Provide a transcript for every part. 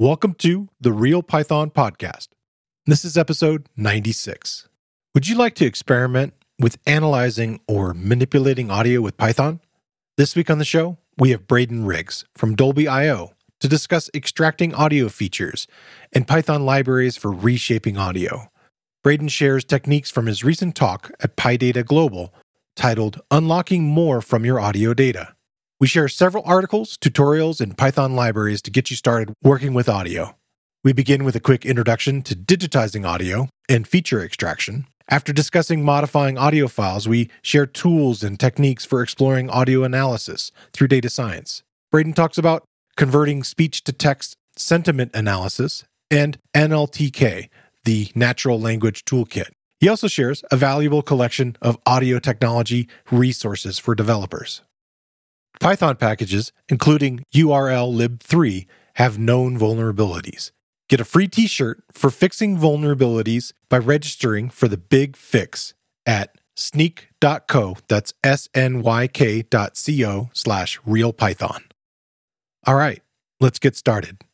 Welcome to the Real Python Podcast. This is episode 96. Would you like to experiment with analyzing or manipulating audio with Python? This week on the show, we have Braden Riggs from Dolby.io to discuss extracting audio features and Python libraries for reshaping audio. Braden shares techniques from his recent talk at PyData Global titled Unlocking More from Your Audio Data. We share several articles, tutorials, and Python libraries to get you started working with audio. We begin with a quick introduction to digitizing audio and feature extraction. After discussing modifying audio files, we share tools and techniques for exploring audio analysis through data science. Braden talks about converting speech to text sentiment analysis and NLTK, the Natural Language Toolkit. He also shares a valuable collection of audio technology resources for developers. Python packages, including urllib3, have known vulnerabilities. Get a free t shirt for fixing vulnerabilities by registering for the big fix at snyk.co. That's S N Y K dot C O slash real Python. All right, let's get started.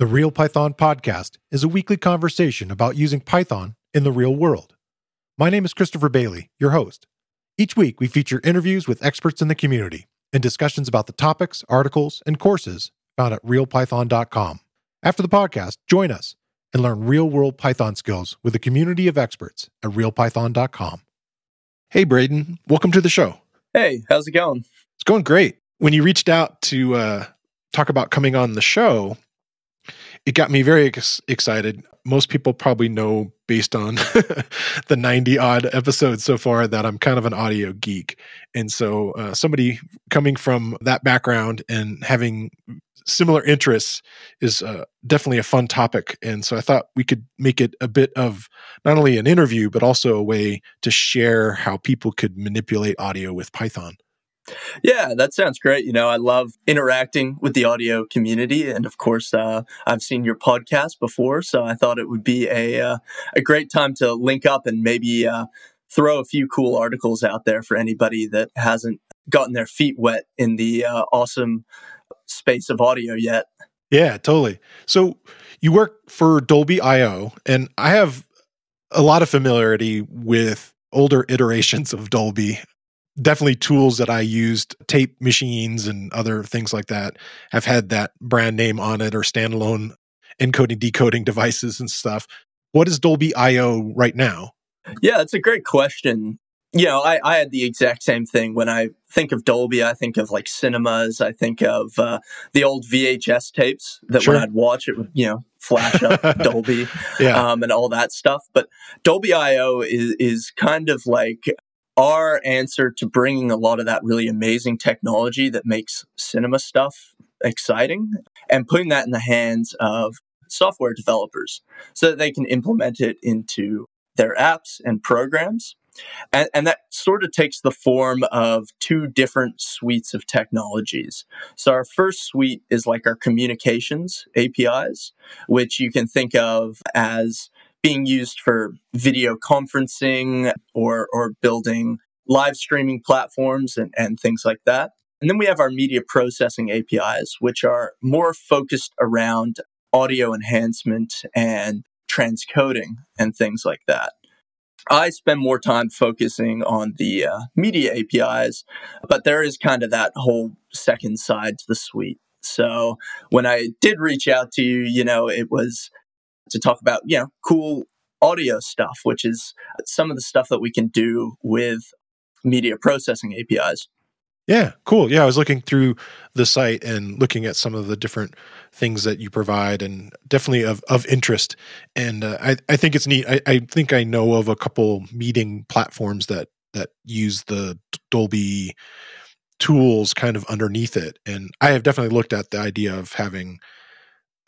The Real Python Podcast is a weekly conversation about using Python in the real world. My name is Christopher Bailey, your host. Each week, we feature interviews with experts in the community and discussions about the topics, articles, and courses found at realpython.com. After the podcast, join us and learn real world Python skills with a community of experts at realpython.com. Hey, Braden, welcome to the show. Hey, how's it going? It's going great. When you reached out to uh, talk about coming on the show, it got me very ex- excited. Most people probably know based on the 90 odd episodes so far that I'm kind of an audio geek. And so uh, somebody coming from that background and having similar interests is uh, definitely a fun topic. And so I thought we could make it a bit of not only an interview, but also a way to share how people could manipulate audio with Python. Yeah, that sounds great. You know, I love interacting with the audio community, and of course, uh, I've seen your podcast before, so I thought it would be a uh, a great time to link up and maybe uh, throw a few cool articles out there for anybody that hasn't gotten their feet wet in the uh, awesome space of audio yet. Yeah, totally. So you work for Dolby IO, and I have a lot of familiarity with older iterations of Dolby definitely tools that I used, tape machines and other things like that, have had that brand name on it or standalone encoding, decoding devices and stuff. What is Dolby IO right now? Yeah, that's a great question. You know, I, I had the exact same thing. When I think of Dolby, I think of like cinemas. I think of uh, the old VHS tapes that sure. when I'd watch it would, you know, flash up Dolby yeah. um, and all that stuff. But Dolby IO is, is kind of like our answer to bringing a lot of that really amazing technology that makes cinema stuff exciting and putting that in the hands of software developers so that they can implement it into their apps and programs. And, and, that sort of takes the form of two different suites of technologies. So, our first suite is like our communications APIs, which you can think of as being used for video conferencing or, or building live streaming platforms and, and things like that. And then we have our media processing APIs, which are more focused around audio enhancement and transcoding and things like that. I spend more time focusing on the uh, media APIs, but there is kind of that whole second side to the suite. So when I did reach out to you, you know, it was to talk about, you know, cool audio stuff, which is some of the stuff that we can do with media processing APIs. Yeah, cool. Yeah, I was looking through the site and looking at some of the different things that you provide, and definitely of, of interest. And uh, I, I think it's neat. I, I think I know of a couple meeting platforms that that use the Dolby tools kind of underneath it, and I have definitely looked at the idea of having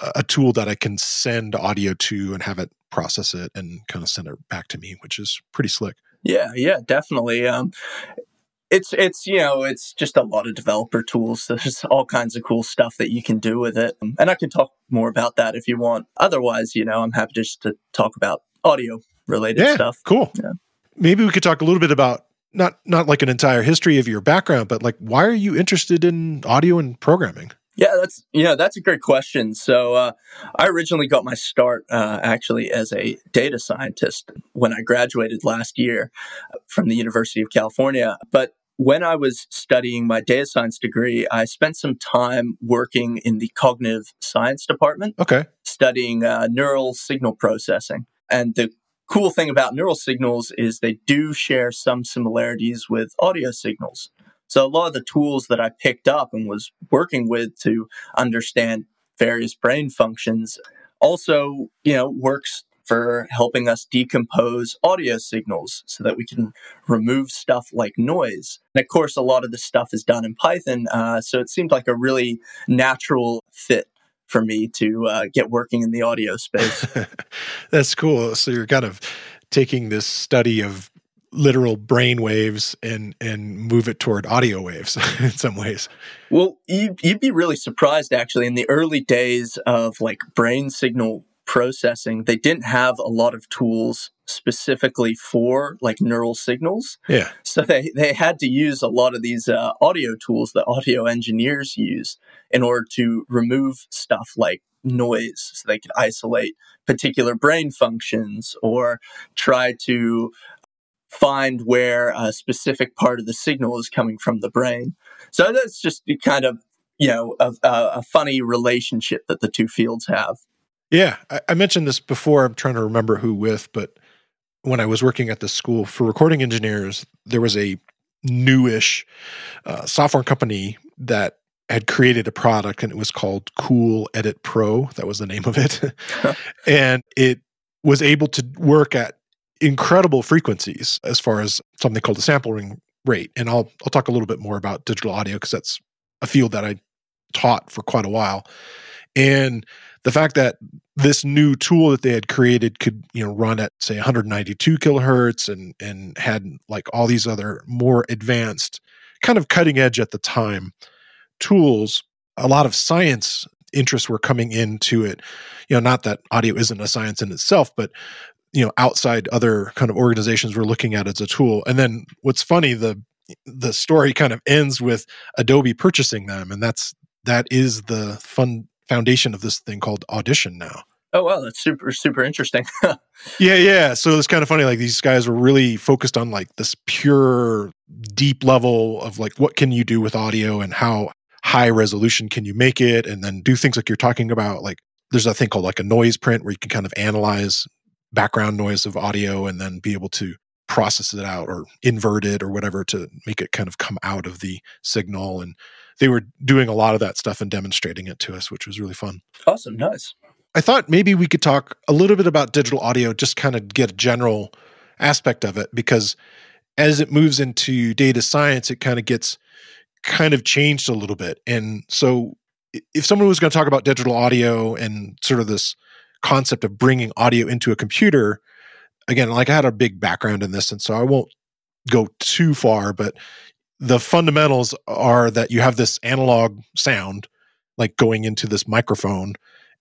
a tool that I can send audio to and have it process it and kind of send it back to me, which is pretty slick. Yeah, yeah, definitely. Um, it's it's you know it's just a lot of developer tools. There's all kinds of cool stuff that you can do with it, and I can talk more about that if you want. Otherwise, you know, I'm happy just to talk about audio related yeah, stuff. Cool. Yeah. Maybe we could talk a little bit about not not like an entire history of your background, but like why are you interested in audio and programming? Yeah, that's yeah, that's a great question. So uh, I originally got my start uh, actually as a data scientist when I graduated last year from the University of California. But when I was studying my data science degree, I spent some time working in the cognitive science department. Okay, studying uh, neural signal processing, and the cool thing about neural signals is they do share some similarities with audio signals. So a lot of the tools that I picked up and was working with to understand various brain functions also, you know, works for helping us decompose audio signals so that we can remove stuff like noise. And of course, a lot of this stuff is done in Python, uh, so it seemed like a really natural fit for me to uh, get working in the audio space. That's cool. So you're kind of taking this study of literal brain waves and and move it toward audio waves in some ways. Well you, you'd be really surprised actually in the early days of like brain signal processing they didn't have a lot of tools specifically for like neural signals. Yeah. So they they had to use a lot of these uh, audio tools that audio engineers use in order to remove stuff like noise so they could isolate particular brain functions or try to find where a specific part of the signal is coming from the brain. So that's just kind of you know a, a funny relationship that the two fields have. Yeah, I, I, mentioned this before. I'm trying to remember who with, but when I was working at the school for recording engineers, there was a newish uh, software company that had created a product, and it was called Cool Edit Pro. That was the name of it, and it was able to work at incredible frequencies as far as something called the sampling rate. And I'll I'll talk a little bit more about digital audio because that's a field that I taught for quite a while. And the fact that this new tool that they had created could you know run at say 192 kilohertz and and had like all these other more advanced kind of cutting edge at the time tools a lot of science interests were coming into it you know not that audio isn't a science in itself but you know outside other kind of organizations were looking at as a tool. And then what's funny the the story kind of ends with adobe purchasing them. And that's that is the fun foundation of this thing called audition now. Oh well that's super super interesting. Yeah yeah. So it's kind of funny like these guys were really focused on like this pure deep level of like what can you do with audio and how high resolution can you make it? And then do things like you're talking about like there's a thing called like a noise print where you can kind of analyze background noise of audio and then be able to process it out or invert it or whatever to make it kind of come out of the signal. And they were doing a lot of that stuff and demonstrating it to us, which was really fun. Awesome. Nice. I thought maybe we could talk a little bit about digital audio, just kind of get a general aspect of it, because as it moves into data science, it kind of gets kind of changed a little bit. And so if someone was going to talk about digital audio and sort of this concept of bringing audio into a computer. Again like i had a big background in this and so i won't go too far but the fundamentals are that you have this analog sound like going into this microphone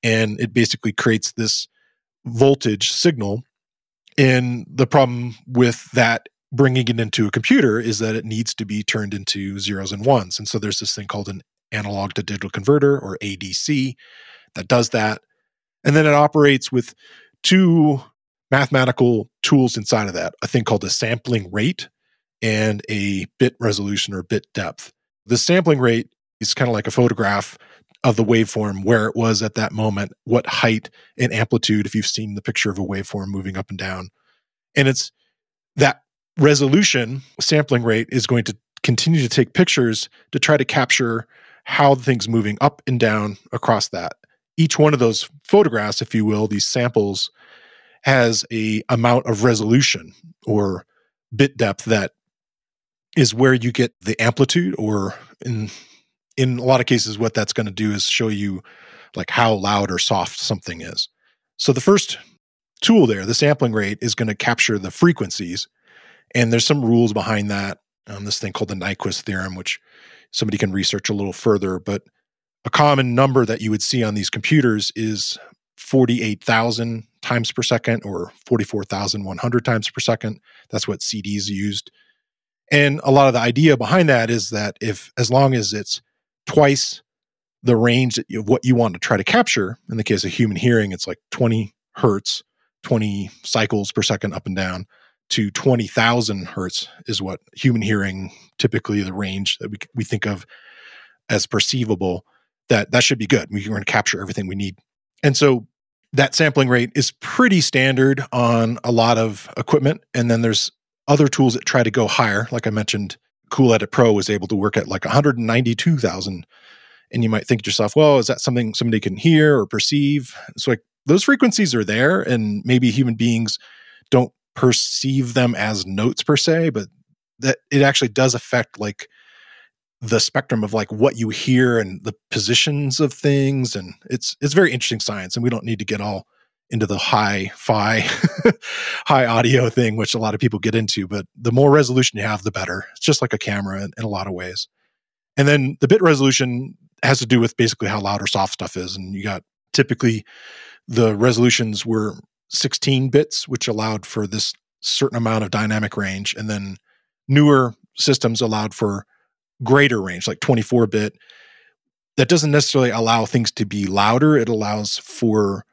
and it basically creates this voltage signal. And the problem with that bringing it into a computer is that it needs to be turned into zeros and ones. And so there's this thing called an analog to digital converter or adc that does that and then it operates with two mathematical tools inside of that a thing called a sampling rate and a bit resolution or bit depth. The sampling rate is kind of like a photograph of the waveform where it was at that moment, what height and amplitude, if you've seen the picture of a waveform moving up and down. And it's that resolution sampling rate is going to continue to take pictures to try to capture how the thing's moving up and down across that each one of those photographs, if you will, these samples, has a amount of resolution or bit depth that is where you get the amplitude or in in a lot of cases what that's going to do is show you like how loud or soft something is so the first tool there the sampling rate is going to capture the frequencies and there's some rules behind that um, this thing called the Nyquist theorem, which somebody can research a little further. But a common number that you would see on these computers is 48,000 times per second or 44,100 times per second. That's what CDs used. And a lot of the idea behind that is that if, as long as it's twice the range of what you want to try to capture, in the case of human hearing, it's like 20 hertz, 20 cycles per second up and down to 20,000 hertz is what human hearing typically the range that we, we think of as perceivable that that should be good. We're going to capture everything we need. And so that sampling rate is pretty standard on a lot of equipment. And then there's other tools that try to go higher. Like I mentioned, Cool Edit Pro was able to work at like 192,000. And you might think to yourself, well, is that something somebody can hear or perceive? So like those frequencies are there, and maybe human beings don't perceive them as notes per se, but that it actually does affect like the spectrum of like what you hear and the positions of things and it's it's very interesting science and we don't need to get all into the high fi high audio thing which a lot of people get into but the more resolution you have the better. It's just like a camera in, in a lot of ways. And then the bit resolution has to do with basically how loud or soft stuff is and you got typically the resolutions were 16 bits which allowed for this certain amount of dynamic range and then newer systems allowed for greater range, like 24 bit. That doesn't necessarily allow things to be louder. It allows for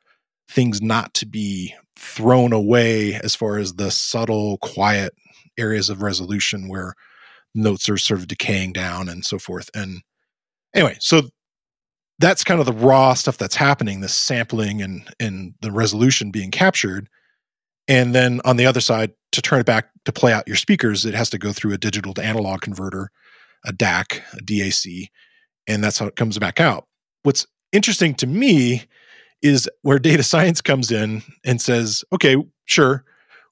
things not to be thrown away as far as the subtle, quiet areas of resolution where notes are sort of decaying down and so forth. And anyway, so that's kind of the raw stuff that's happening, the sampling and and the resolution being captured. And then on the other side, to turn it back to play out your speakers, it has to go through a digital to analog converter a DAC, a DAC, and that's how it comes back out. What's interesting to me is where data science comes in and says, okay, sure,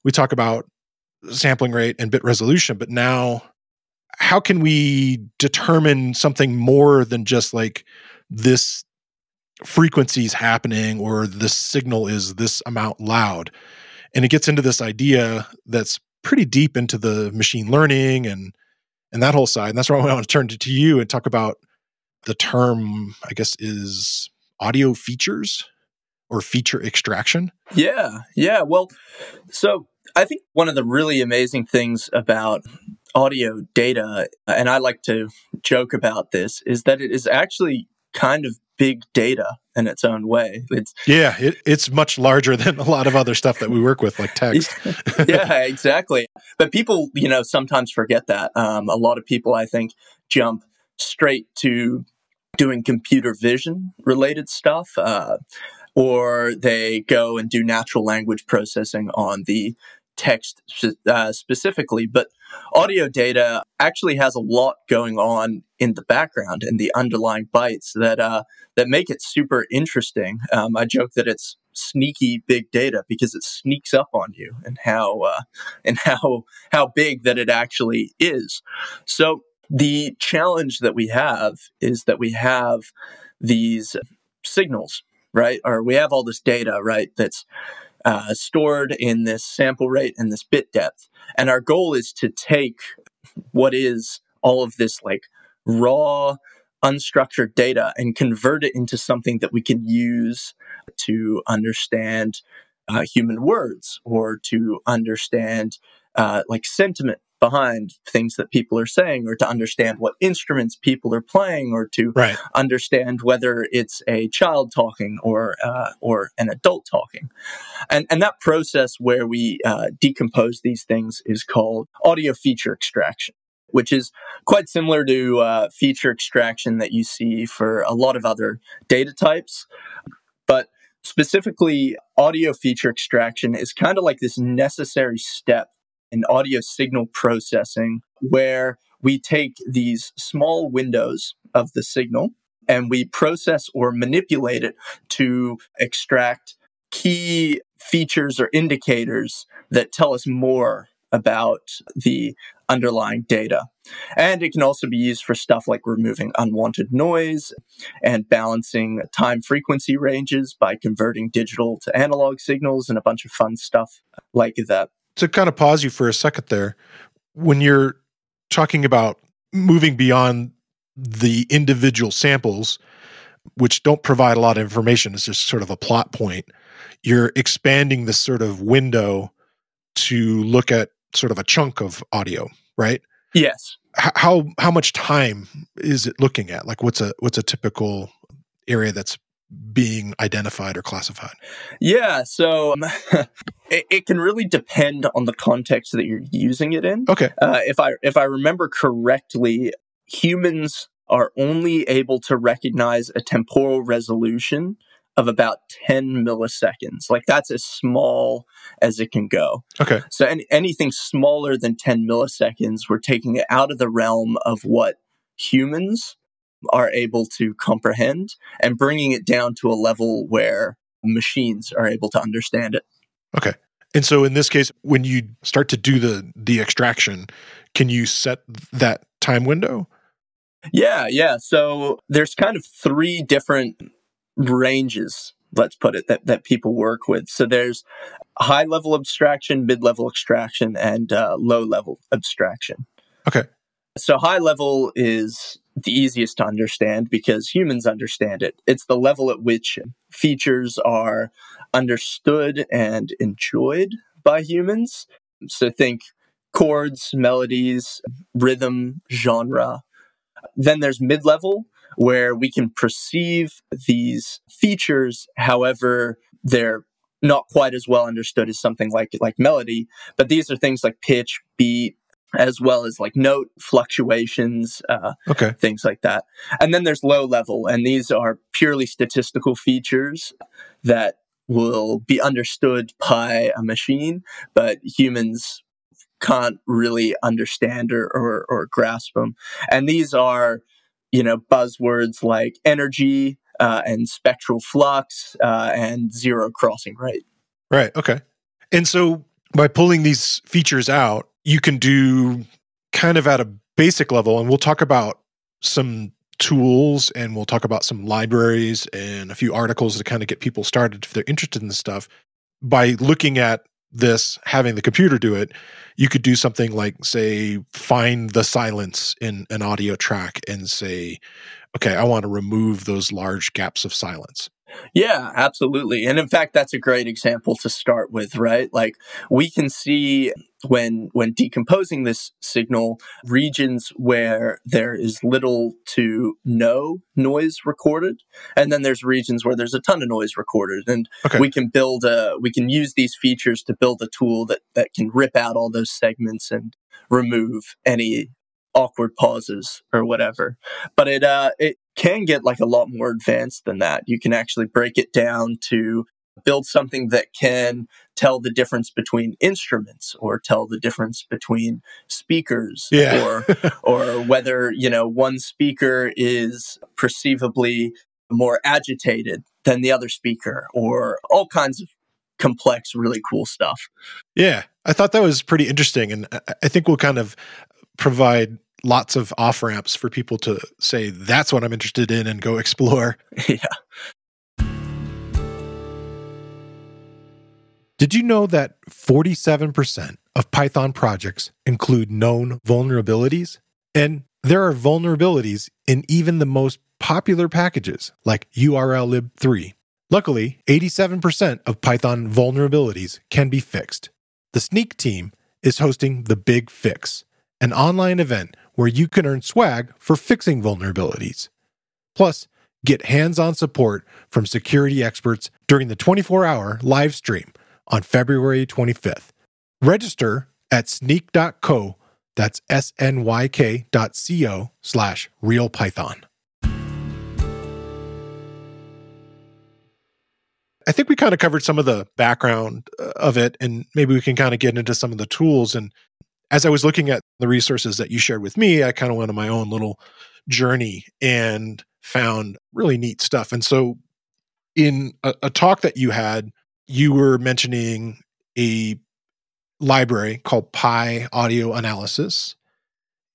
we talk about sampling rate and bit resolution, but now how can we determine something more than just like this frequency is happening or the signal is this amount loud? And it gets into this idea that's pretty deep into the machine learning and and that whole side. And that's why I want to turn to, to you and talk about the term, I guess, is audio features or feature extraction. Yeah. Yeah. Well, so I think one of the really amazing things about audio data, and I like to joke about this, is that it is actually kind of big data in its own way. It's yeah, it, it's much larger than a lot of other stuff that we work with, like text. yeah, exactly. But people, you know, sometimes forget that. Um, a lot of people, I think, jump straight to doing computer vision related stuff. Uh, or they go and do natural language processing on the text uh, specifically, but audio data actually has a lot going on in the background and the underlying bytes that uh, that make it super interesting. Um, I joke that it's sneaky big data because it sneaks up on you and how uh, and how how big that it actually is. So the challenge that we have is that we have these signals, right? Or we have all this data, right? That's uh, stored in this sample rate and this bit depth. And our goal is to take what is all of this like raw, unstructured data and convert it into something that we can use to understand uh, human words or to understand uh, like sentiment behind things that people are saying or to understand what instruments people are playing or to right. understand whether it's a child talking or uh, or an adult talking and and that process where we uh, decompose these things is called audio feature extraction which is quite similar to uh, feature extraction that you see for a lot of other data types but specifically audio feature extraction is kind of like this necessary step in audio signal processing where we take these small windows of the signal and we process or manipulate it to extract key features or indicators that tell us more about the underlying data. And it can also be used for stuff like removing unwanted noise and balancing time frequency ranges by converting digital to analog signals and a bunch of fun stuff like that to kind of pause you for a second there, when you're talking about moving beyond the individual samples, which don't provide a lot of information, it's just sort of a plot point. You're expanding this sort of window to look at sort of a chunk of audio, right? Yes. how how much time is it looking at? Like, what's a what's a typical area that's being identified or classified? Yeah, so um, it, it, can really depend on the context that you're using it in. Okay. Uh, if I if I remember correctly, humans are only able to recognize a temporal resolution of about 10 milliseconds. Like that's as small as it can go. Okay. So any, anything smaller than 10 milliseconds, we're taking it out of the realm of what humans are able to comprehend and bringing it down to a level where machines are able to understand it. Okay. And so in this case, when you start to do the the extraction, can you set that time window? Yeah, yeah. So there's kind of three different ranges, let's put it, that, that people work with. So there's high level abstraction, mid level extraction, and uh, low level abstraction. Okay. So high level is the easiest to understand because humans understand it. It's the level at which features are understood and enjoyed by humans. So think chords, melodies, rhythm, genre. Then there's mid level, where we can perceive these features, however, they're not quite as well understood as something like like melody. But these are things like pitch, beat, as well as like note fluctuations, uh, okay, things like that. And then there's low level, and these are purely statistical features that will be understood by a machine, but humans can't really understand or, or, or grasp them. And these are, you know, buzzwords like energy uh, and spectral flux uh, and zero crossing rate. Right. Okay. And so by pulling these features out, you can do kind of at a basic level, and we'll talk about some tools and we'll talk about some libraries and a few articles to kind of get people started if they're interested in this stuff. By looking at this, having the computer do it, you could do something like, say, find the silence in an audio track and say, okay, I want to remove those large gaps of silence. Yeah, absolutely. And in fact, that's a great example to start with, right? Like we can see when when decomposing this signal regions where there is little to no noise recorded and then there's regions where there's a ton of noise recorded and okay. we can build a we can use these features to build a tool that that can rip out all those segments and remove any awkward pauses or whatever but it uh it can get like a lot more advanced than that. You can actually break it down to build something that can tell the difference between instruments or tell the difference between speakers yeah. or or whether you know one speaker is perceivably more agitated than the other speaker or all kinds of complex really cool stuff yeah i thought that was pretty interesting and i think we'll kind of provide lots of off ramps for people to say that's what I'm interested in and go explore. yeah. Did you know that 47% of Python projects include known vulnerabilities? And there are vulnerabilities in even the most popular packages like urllib3. Luckily, 87% of Python vulnerabilities can be fixed. The Snyk team is hosting the Big Fix, an online event where you can earn swag for fixing vulnerabilities. Plus, get hands on support from security experts during the 24 hour live stream on February 25th. Register at snyk.co, that's S N Y K dot C O slash real Python. I think we kind of covered some of the background uh, of it, and maybe we can kind of get into some of the tools. And as I was looking at the resources that you shared with me, I kind of went on my own little journey and found really neat stuff. And so, in a, a talk that you had, you were mentioning a library called PyAudioAnalysis.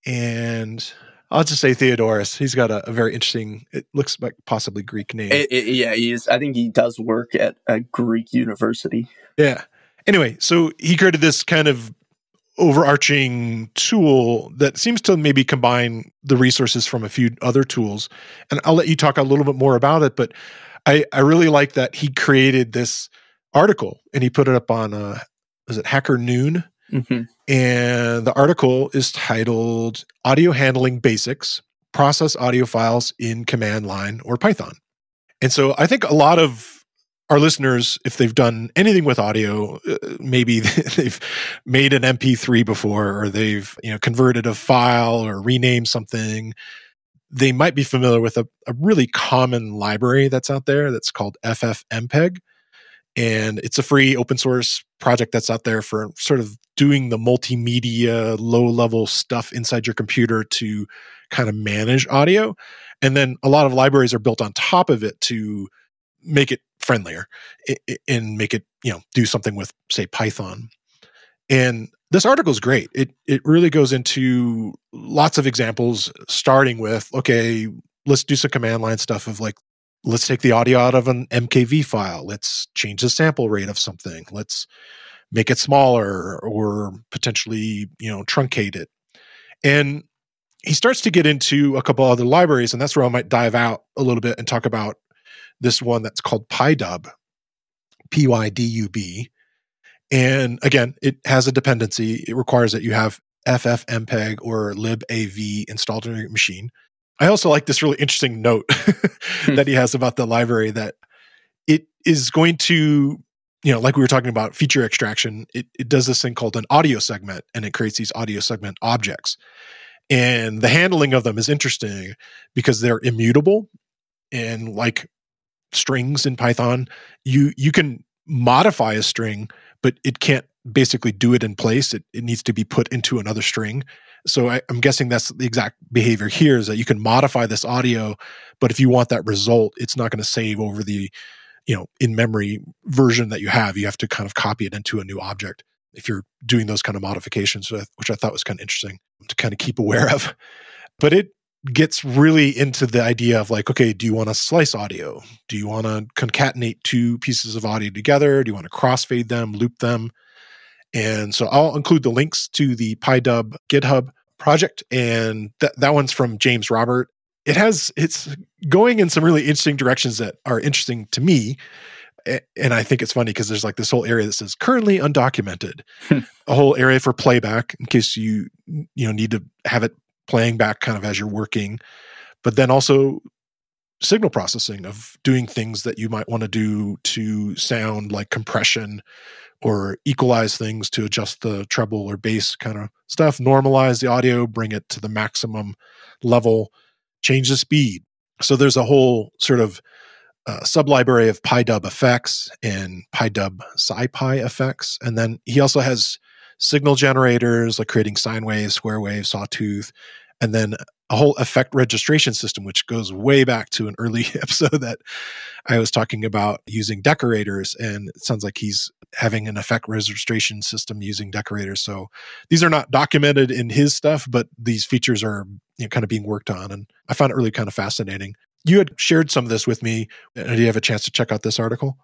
And I'll just say Theodoros. He's got a, a very interesting, it looks like possibly Greek name. It, it, yeah, he is. I think he does work at a Greek university. Yeah. Anyway, so he created this kind of overarching tool that seems to maybe combine the resources from a few other tools. And I'll let you talk a little bit more about it, but I, I really like that he created this article and he put it up on uh was it Hacker Noon? Mm-hmm. And the article is titled Audio Handling Basics Process Audio Files in Command Line or Python. And so I think a lot of our listeners, if they've done anything with audio, uh, maybe they've made an MP3 before, or they've you know converted a file or renamed something. They might be familiar with a, a really common library that's out there that's called FFmpeg, and it's a free open source project that's out there for sort of doing the multimedia low level stuff inside your computer to kind of manage audio and then a lot of libraries are built on top of it to make it friendlier and make it you know do something with say python. And this article is great. It it really goes into lots of examples starting with okay let's do some command line stuff of like let's take the audio out of an mkv file. Let's change the sample rate of something. Let's make it smaller or potentially you know truncate it. And he starts to get into a couple other libraries and that's where i might dive out a little bit and talk about this one that's called PyDub, P Y D U B. And again, it has a dependency. It requires that you have FFmpeg or libav installed on your machine. I also like this really interesting note that he has about the library that it is going to, you know, like we were talking about feature extraction, it, it does this thing called an audio segment and it creates these audio segment objects. And the handling of them is interesting because they're immutable. And like strings in Python, you you can modify a string, but it can't basically do it in place. It, it needs to be put into another string. So I, am guessing that's the exact behavior here is that you can modify this audio, but if you want that result, it's not going to save over the, you know, in memory version that you have. You have to kind of copy it into a new object if you're doing those kind of modifications, which I thought was kind of interesting to kind of keep aware of. But it gets really into the idea of like, okay, do you want to slice audio? Do you want to concatenate two pieces of audio together? Do you want to crossfade them, loop them? And so I'll include the links to the PyDub GitHub project. And that, that one's from James Robert. It has, it's going in some really interesting directions that are interesting to me. And I think it's funny because there's like this whole area that says currently undocumented, hmm. a whole area for playback in case you, you know, need to have it playing back kind of as you're working, but then also signal processing of doing things that you might want to do to sound like compression or equalize things to adjust the treble or bass kind of stuff, normalize the audio, bring it to the maximum level, change the speed. So there's a whole sort of uh, sublibrary of PyDub effects and PyDub SciPy effects. And then he also has signal generators, like creating sine waves, square waves, sawtooth, and then a whole effect registration system, which goes way back to an early episode that I was talking about using decorators. And it sounds like he's having an effect registration system using decorators. So these are not documented in his stuff, but these features are you know, kind of being worked on. And I found it really kind of fascinating. You had shared some of this with me. Uh, Did you have a chance to check out this article?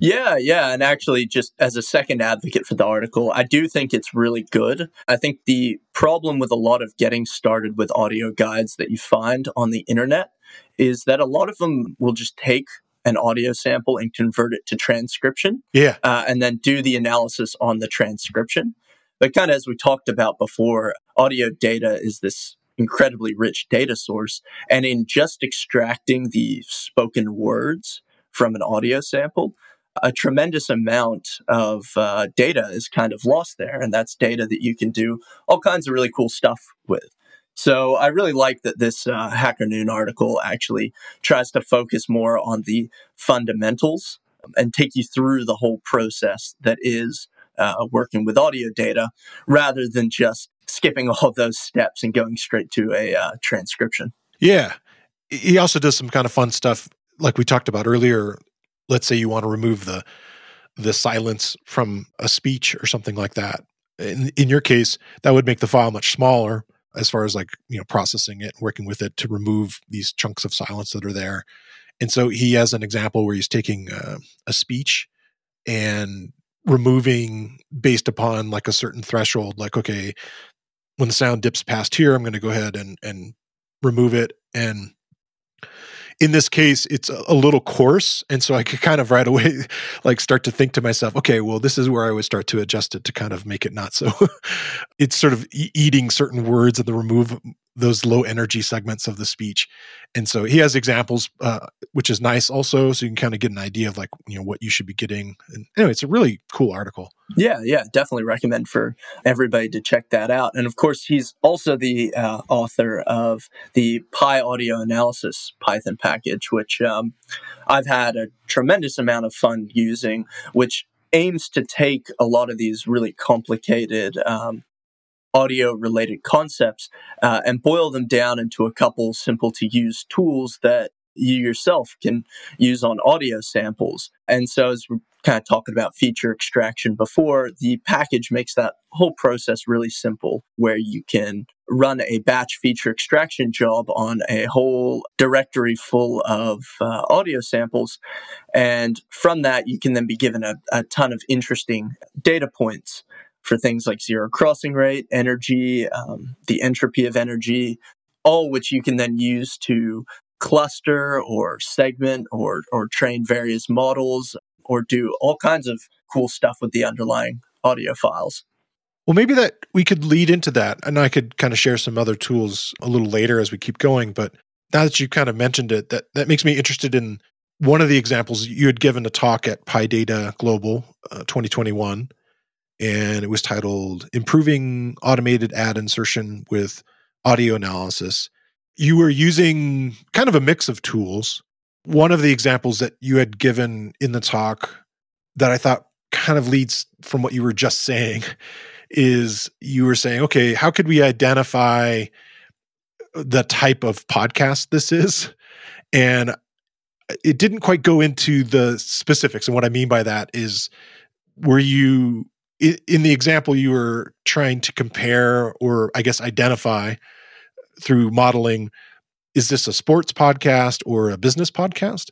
Yeah, yeah. And actually, just as a second advocate for the article, I do think it's really good. I think the problem with a lot of getting started with audio guides that you find on the internet is that a lot of them will just take an audio sample and convert it to transcription. Yeah. Uh, and then do the analysis on the transcription. But kind of as we talked about before, audio data is this incredibly rich data source. And in just extracting the spoken words from an audio sample, a tremendous amount of uh, data is kind of lost there. And that's data that you can do all kinds of really cool stuff with. So I really like that this uh, Hacker Noon article actually tries to focus more on the fundamentals and take you through the whole process that is uh, working with audio data rather than just skipping all those steps and going straight to a uh, transcription. Yeah. He also does some kind of fun stuff like we talked about earlier let's say you want to remove the the silence from a speech or something like that. In, in your case that would make the file much smaller as far as like you know processing it working with it to remove these chunks of silence that are there. And so he has an example where he's taking uh, a speech and removing based upon like a certain threshold like okay when the sound dips past here i'm going to go ahead and and remove it and in this case it's a, little coarse and so i could kind of right away like start to think to myself okay well this is where i would start to adjust it to kind of make it not so it's sort of eating certain words and the remove those low energy segments of the speech. And so he has examples uh, which is nice also so you can kind of get an idea of like you know what you should be getting. And anyway it's a really cool article. Yeah yeah definitely recommend for everybody to check that out. And of course he's also the uh, author of the PyAudioAnalysis python package which um, i've had a tremendous amount of fun using which aims to take a lot of these really complicated um, audio related concepts uh, and boil them down into a couple simple to use tools that you yourself can use on audio samples. And so, as we're kind of talking about feature extraction before, the package makes that whole process really simple, where you can run a batch feature extraction job on a whole directory full of uh, audio samples. And from that, you can then be given a, a ton of interesting data points for things like zero crossing rate, energy, um, the entropy of energy, all which you can then use to cluster or segment or, or train various models or do all kinds of cool stuff with the underlying audio files. Well, maybe that we could lead into that, and I could kind of share some other tools a little later as we keep going. But now that you kind of mentioned it, that that makes me interested in one of the examples you had given a talk at PyData Global uh, 2021, and it was titled Improving Automated Ad Insertion with Audio Analysis. You were using kind of a mix of tools. One of the examples that you had given in the talk that I thought kind of leads from what you were just saying is you were saying, okay, how could we identify the type of podcast this is? And it didn't quite go into the specifics. And what I mean by that is, were you in the example you were trying to compare or I guess identify through modeling, is this a sports podcast or a business podcast?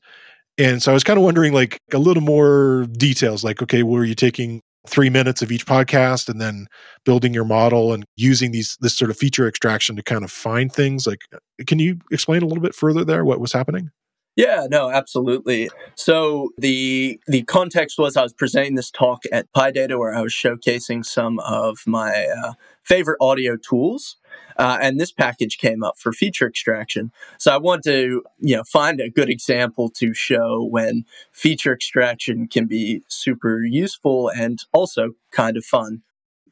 And so I was kind of wondering, like, a little more details, like, okay, were you taking three minutes of each podcast and then building your model and using these this sort of feature extraction to kind of find things? Like, uh, can you explain a little bit further there what was happening? Yeah, no, absolutely. So the the context was I was presenting this talk at PyData where I was showcasing some of my uh, favorite audio tools, uh, and this package came up for feature extraction. So I want to you know find a good example to show when feature extraction can be super useful and also kind of fun.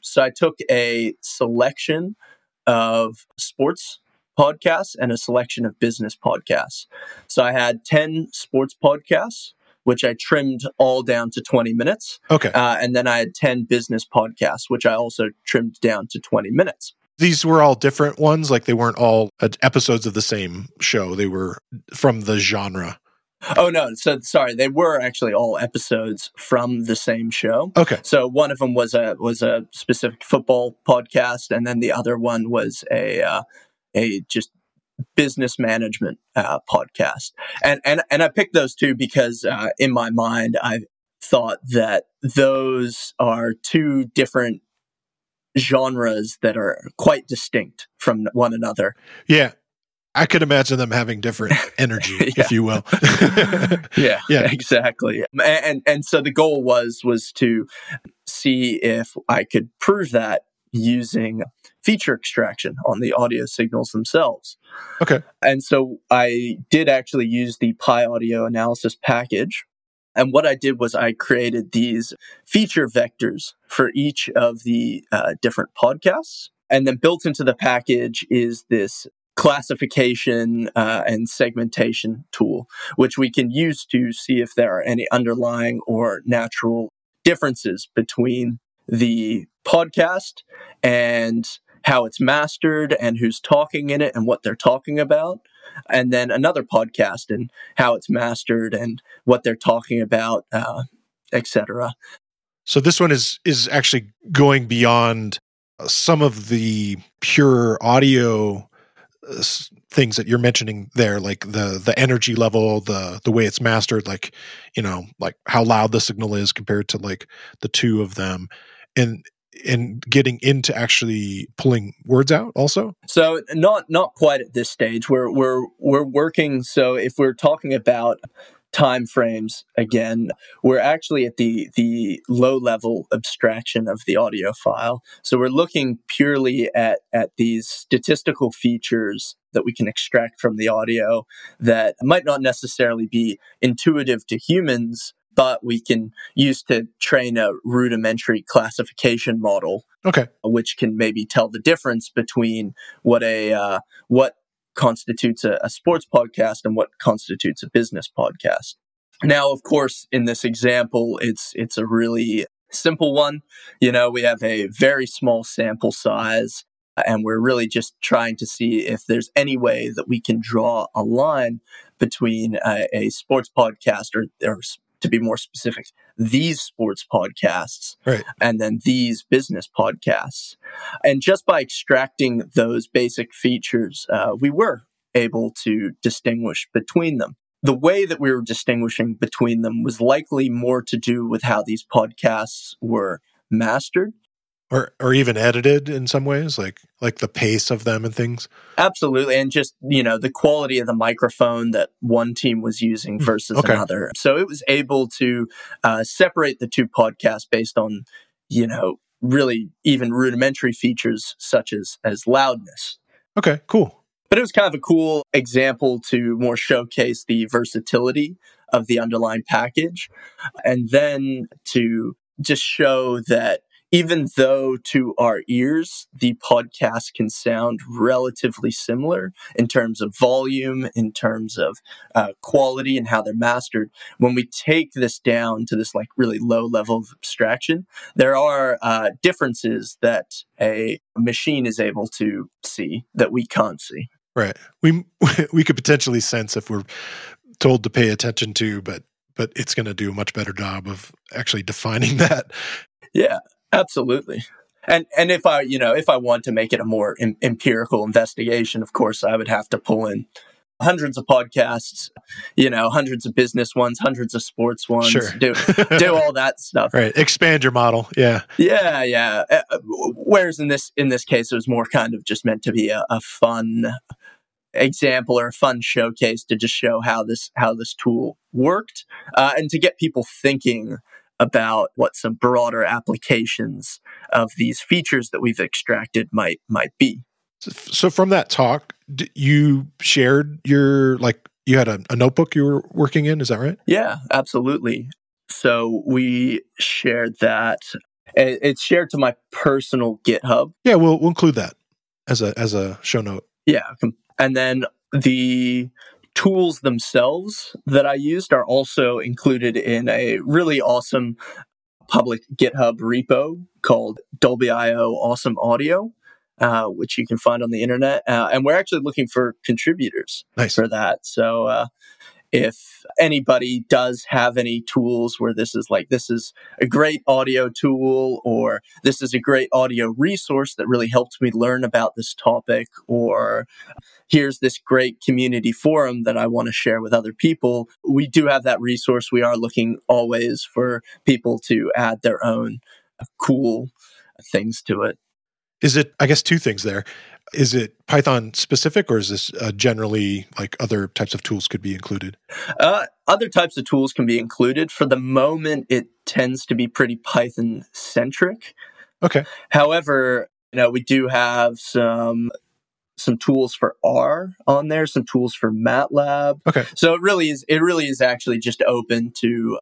So I took a selection of sports podcasts and a selection of business podcasts. So I had 10 sports podcasts, which I trimmed all down to 20 minutes. Okay. Uh, and then I had 10 business podcasts, which I also trimmed down to 20 minutes. These were all different ones, like they weren't all episodes of the same show. They were from the genre. Oh no! So sorry, they were actually all episodes from the same show. Okay. So one of them was a was a specific football podcast, and then the other one was a uh, a just business management uh, podcast. And, and, and I picked those two because uh, in my mind, I thought that those are two different genres that are quite distinct from one another. Yeah. I could imagine them having different energy, yeah. if you will. yeah, yeah, exactly. And and so the goal was was to see if I could prove that using feature extraction on the audio signals themselves. Okay. And so I did actually use the PyAudioAnalysis package. And what I did was I created these feature vectors for each of the uh, different podcasts. And then built into the package is this classification uh, and segmentation tool, which we can use to see if there are any underlying or natural differences between the podcast and how it's mastered and who's talking in it and what they're talking about. And then another podcast and how it's mastered and what they're talking about, uh, etc. So this one is is actually going beyond some of the pure audio uh, things that you're mentioning there, like the the energy level, the the way it's mastered, like you know, like how loud the signal is compared to like the two of them, and and getting into actually pulling words out also? So not not quite at this stage. We're we're we're working so if we're talking about time frames again we're actually at the the low level abstraction of the audio file. So we're looking purely at at these statistical features that we can extract from the audio that might not necessarily be intuitive to humans but we can use to train a rudimentary classification model okay which can maybe tell the difference between what a uh, what constitutes a, a sports podcast and what constitutes a business podcast. Now, of course, in this example, it's it's a really simple one. You know, we have a very small sample size, and we're really just trying to see if there's any way that we can draw a line between a, a sports podcast or, or to be more specific, these sports podcasts right. and then these business podcasts. And just by extracting those basic features, uh, we were able to distinguish between them. The way that we were distinguishing between them was likely more to do with how these podcasts were mastered or or even edited in some ways like like the pace of them and things? Absolutely and just you know the quality of the microphone that one team was using hmm, versus okay. another. So it was able to uh, separate the two podcasts based on you know really even rudimentary features such as as loudness. Okay cool. But it was kind of a cool example to more showcase the versatility of the underlying package and then to just show that even though to our ears, the podcast can sound relatively similar in terms of volume, in terms of uh, quality, and how they're mastered, when we take this down to this like really low level of abstraction, there are uh, differences that a machine is able to see that we can't see. Right. We we could potentially sense if we're told to pay attention to, but but it's going to do a much better job of actually defining that. Yeah. Absolutely. And and if I, you know, if I want to make it a more em- empirical investigation, of course, I would have to pull in hundreds of podcasts, you know, hundreds of business ones, hundreds of sports ones, sure. do do all that stuff. Right, expand your model. Yeah, yeah, yeah. Uh, uh, whereas in this in this case, it was more kind of just meant to be a, a fun example or a fun showcase to just show how this how this tool worked uh, and to get people thinking about what some broader applications of these features that we've extracted might might be. So from that talk, you shared your like you had a, a notebook you were working in, is that right? Yeah, absolutely. So we shared that. It's shared to my personal GitHub. Yeah, we'll we'll include that as a as a show note. Yeah, and then the tools themselves that I used are also included in a really awesome public GitHub repo called Dolby.io Awesome Audio, uh, which you can find on the internet. Uh, and we're actually looking for contributors nice. for that. So uh, if anybody does have any tools where this is like this is a great audio tool or this is a great audio resource that really helped me learn about this topic or here's this great community forum that I want to share with other people we do have that resource. We are looking always for people to add their own cool things to it. Is it i guess two things there is it Python specific or is this uh, generally like other types of tools could be included? Uh, other types of tools can be included. For the moment, it tends to be pretty Python centric. Okay. However, you know, we do have some some tools for R on there, some tools for MATLAB. Okay. So it really is it really is actually just open to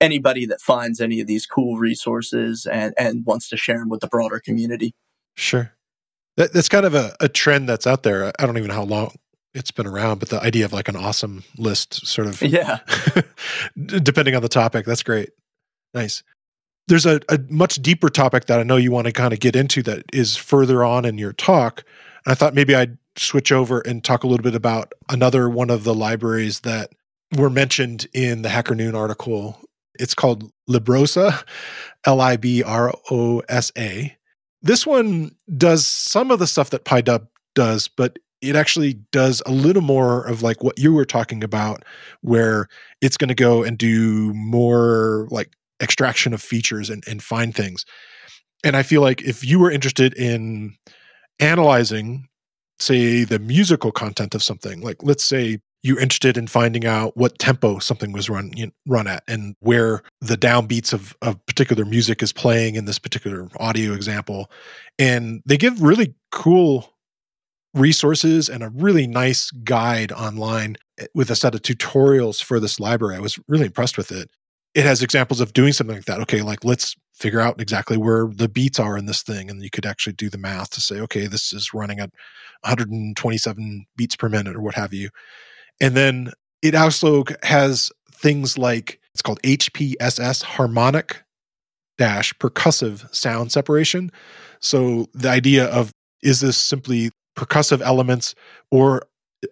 anybody that finds any of these cool resources and and wants to share them with the broader community. Sure. That, that's kind of a, a trend that's out there. I don't even know how long it's been around, but the idea of like an awesome list, sort of, yeah, depending on the topic, that's great. Nice. There's a, a much deeper topic that I know you want to kind of get into that is further on in your talk. And I thought maybe I'd switch over and talk a little bit about another one of the libraries that were mentioned in the Hacker Noon article. It's called Librosa, L I B R O S A. This one does some of the stuff that PyDub does, but it actually does a little more of like what you were talking about, where it's going to go and do more like extraction of features and, and find things. And I feel like if you were interested in analyzing, say, the musical content of something, like let's say you're interested in finding out what tempo something was run run at and where the downbeats of, of particular music is playing in this particular audio example. And they give really cool resources and a really nice guide online eh, with a set of tutorials for this library. I was really impressed with it. It has examples of doing something like that. Okay, like let's figure out exactly where the beats are in this thing. And you could actually do the math to say, okay, this is running at 127 beats per minute or what have you. And then it also has things like it's called HPSS harmonic dash percussive sound separation. So the idea of is this simply percussive elements or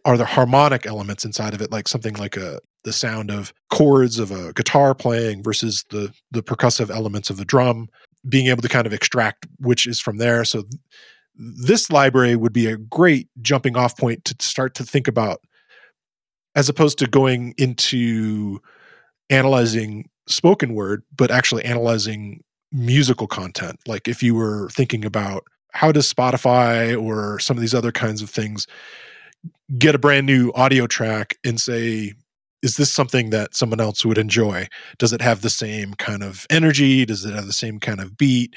are there harmonic elements inside of it like something like a the sound of chords of a guitar playing versus the the percussive elements of the drum being able to kind of extract which is from there so th- this library would be a great jumping off point to start to think about as opposed to going into analyzing spoken word but actually analyzing musical content like if you were thinking about how does Spotify or some of these other kinds of things get a brand new audio track and say, is this something that someone else would enjoy? Does it have the same kind of energy? Does it have the same kind of beat?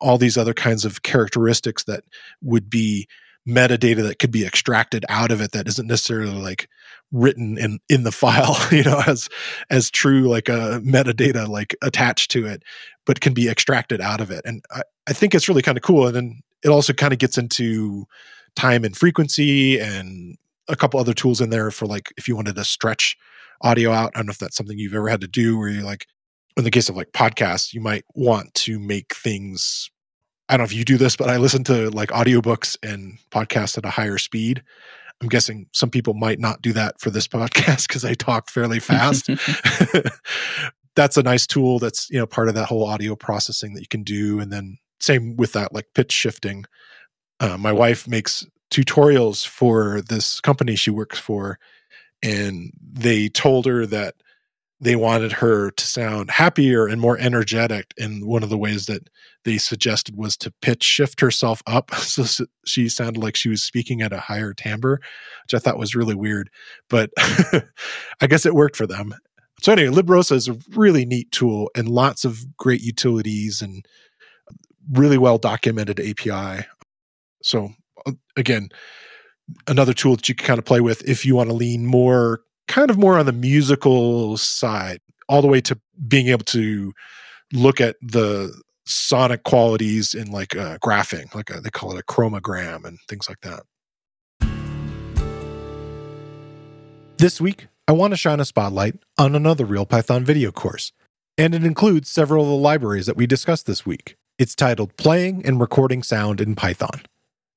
All these other kinds of characteristics that would be metadata that could be extracted out of it that isn't necessarily like written in in the file you know as as true like a metadata like attached to it but can be extracted out of it. And i, I think it's really kind of cool. And then it also kind of gets into time and frequency and a couple other tools in there for like if you wanted to stretch audio out. I don't know if that's something you've ever had to do where you like in the case of like podcasts you might want to make things I don't know if you do this, but I listen to like audiobooks and podcasts at a higher speed. I'm guessing some people might not do that for this podcast because I talk fairly fast. that's a nice tool that's, you know, part of that whole audio processing that you can do. And then same with that, like pitch shifting. Uh, my wife makes tutorials for this company she works for, and they told her that they wanted her to sound happier and more energetic. And one of the ways that they suggested was to pitch shift herself up so she sounded like she was speaking at a higher timbre, which I thought was really weird. But I guess it worked for them. So anyway, Librosa is a really neat tool and lots of great utilities and really well documented API. So uh, again, another tool that you can kind of play with if you want to lean more kind of more on the musical side, all the way to being able to look at the sonic qualities in like uh, graphing, like a, they call it a chromagram and things like that. This week, I want to shine a spotlight on another Real Python video course, and it includes several of the libraries that we discussed this week. It's titled Playing and Recording Sound in Python.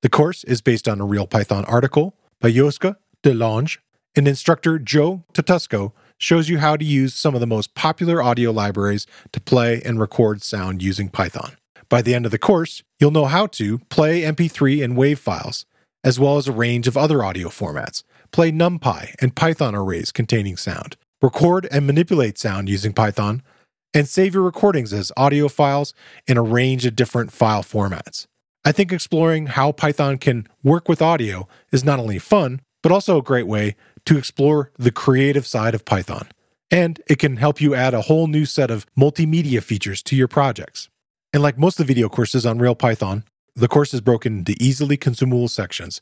The course is based on a Real Python article by Joska de Langen and instructor Joe Tatusko shows you how to use some of the most popular audio libraries to play and record sound using Python. By the end of the course, you'll know how to play MP3 and WAV files, as well as a range of other audio formats, play NumPy and Python arrays containing sound, record and manipulate sound using Python, and save your recordings as audio files in a range of different file formats. I think exploring how Python can work with audio is not only fun, but also a great way to explore the creative side of Python. And it can help you add a whole new set of multimedia features to your projects. And like most of the video courses on Real Python, the course is broken into easily consumable sections,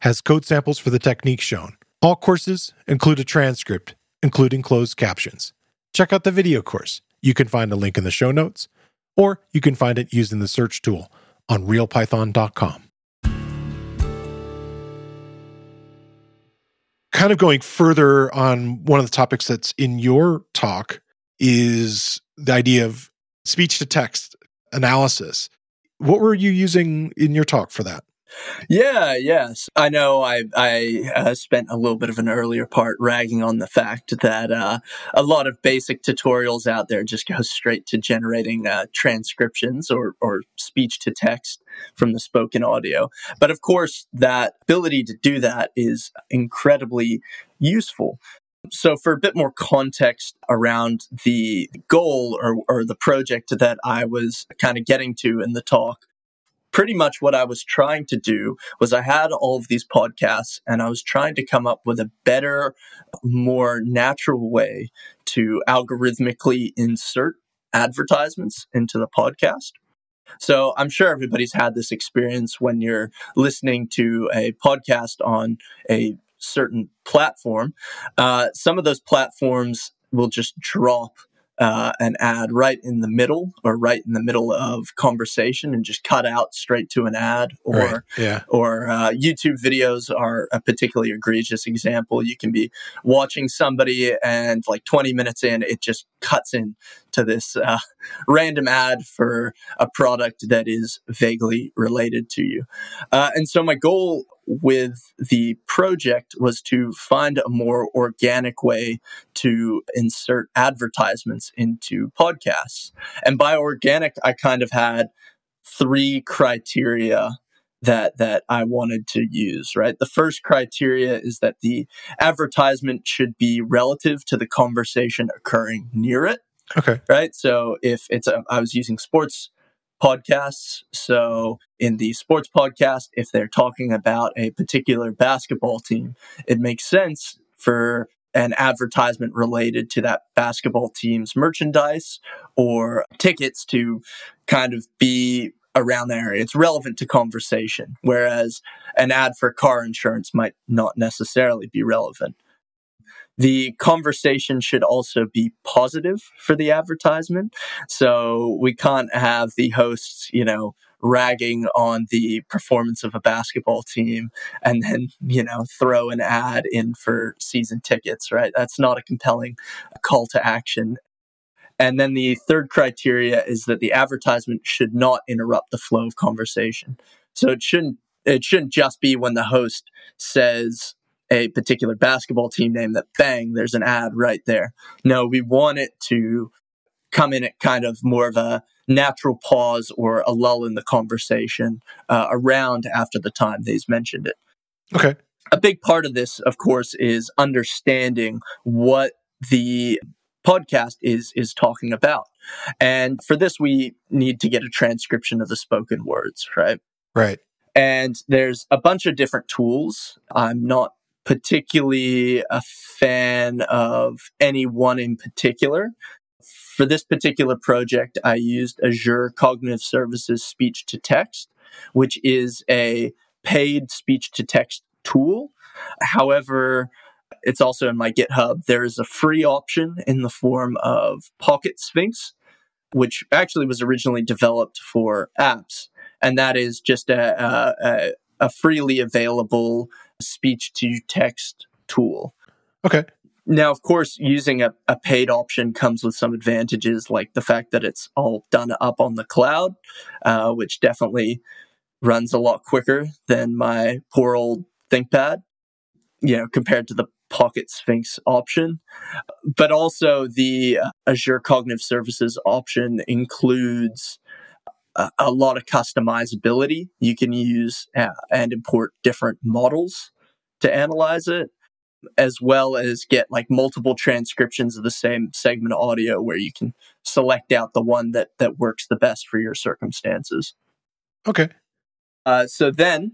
has code samples for the techniques shown. All courses include a transcript, including closed captions. Check out the video course. You can find a link in the show notes, or you can find it using the search tool on realpython.com. kind of going further on one of the topics that's in your talk is the idea of speech to text analysis. What were you using in your talk for that? Yeah, yes. I know I, I uh, spent a little bit of an earlier part ragging on the fact that uh, a lot of basic tutorials out there just go straight to generating uh, transcriptions or, or speech to text from the spoken audio. But of course, that ability to do that is incredibly useful. So, for a bit more context around the goal or, or the project that I was kind of getting to in the talk, pretty much what I was trying to do was I had all of these podcasts and I was trying to come up with a better, more natural way to algorithmically insert advertisements into the podcast. So I'm sure everybody's had this experience when you're listening to a podcast on a certain platform. Uh, some of those platforms will just drop uh, an ad right in the middle or right in the middle of conversation and just cut out straight to an ad or right. yeah. or uh, YouTube videos are a particularly egregious example. You can be watching somebody and like 20 minutes in, it just cuts in to this uh, random ad for a product that is vaguely related to you. Uh, and so my goal with the project was to find a more organic way to insert advertisements into podcasts. And by organic, I kind of had three criteria that that I wanted to use, right? The first criteria is that the advertisement should be relative to the conversation occurring near it. Okay. Right? So if it's a, I was using sports podcasts. So, in the sports podcast, if they're talking about a particular basketball team, it makes sense for an advertisement related to that basketball team's merchandise or tickets to kind of be around the area. It's relevant to conversation, whereas an ad for car insurance might not necessarily be relevant. The conversation should also be positive for the advertisement. So we can't have the hosts, you know, ragging on the performance of a basketball team and then, you know, throw an ad in for season tickets, right? That's not a compelling call to action. And then the third criteria is that the advertisement should not interrupt the flow of conversation. So it shouldn't it shouldn't just be when the host says a particular basketball team name that bang, there's an ad right there. No, we want it to come in at kind of more of a natural pause or a lull in the conversation uh, around after the time they've mentioned it. Okay. A big part of this, of course, is understanding what the podcast is is talking about. And for this we need to get a transcription of the spoken words, right? Right. And there's a bunch of different tools. I'm not particularly a fan of any one in particular. For this particular project, I used Azure Cognitive Services Speech to Text, which is a paid speech to text tool. However, it's also in my GitHub. There is a free option in the form of Pocket Sphinx, which actually was originally developed for apps. And that is just a, a, a freely available speech to text tool. Okay. Now, of course, using a, a, paid option comes with some advantages, like the fact that it's all done up on the cloud, uh, which definitely runs a lot quicker than my poor old ThinkPad, you know, compared to the Pocket Sphinx option. But also, the uh, Azure Cognitive Services option includes a, a lot of customizability. You can use uh, and import different models to analyze it, as well as get like multiple transcriptions of the same segment audio where you can select out the one that that works the best for your circumstances. Okay. Uh, so then,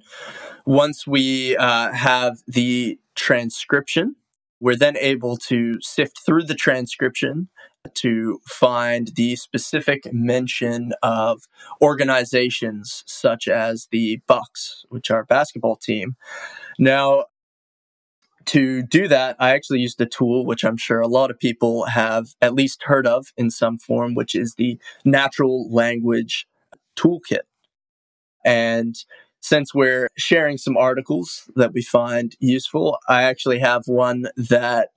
once we uh, have the transcription, we're then able to sift through the transcription to find the specific mention of organizations such as the Bucks, which are a basketball team. Now, to do that, I actually used a tool which I'm sure a lot of people have at least heard of in some form, which is the Natural Language Toolkit. And since we're sharing some articles that we find useful, I actually have one that